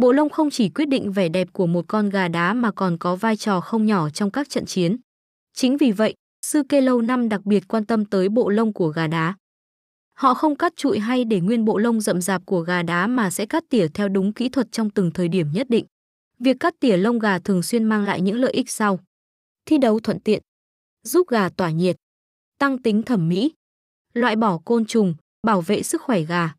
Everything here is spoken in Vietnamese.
Bộ lông không chỉ quyết định vẻ đẹp của một con gà đá mà còn có vai trò không nhỏ trong các trận chiến. Chính vì vậy, sư kê lâu năm đặc biệt quan tâm tới bộ lông của gà đá. Họ không cắt trụi hay để nguyên bộ lông rậm rạp của gà đá mà sẽ cắt tỉa theo đúng kỹ thuật trong từng thời điểm nhất định. Việc cắt tỉa lông gà thường xuyên mang lại những lợi ích sau. Thi đấu thuận tiện, giúp gà tỏa nhiệt, tăng tính thẩm mỹ, loại bỏ côn trùng, bảo vệ sức khỏe gà.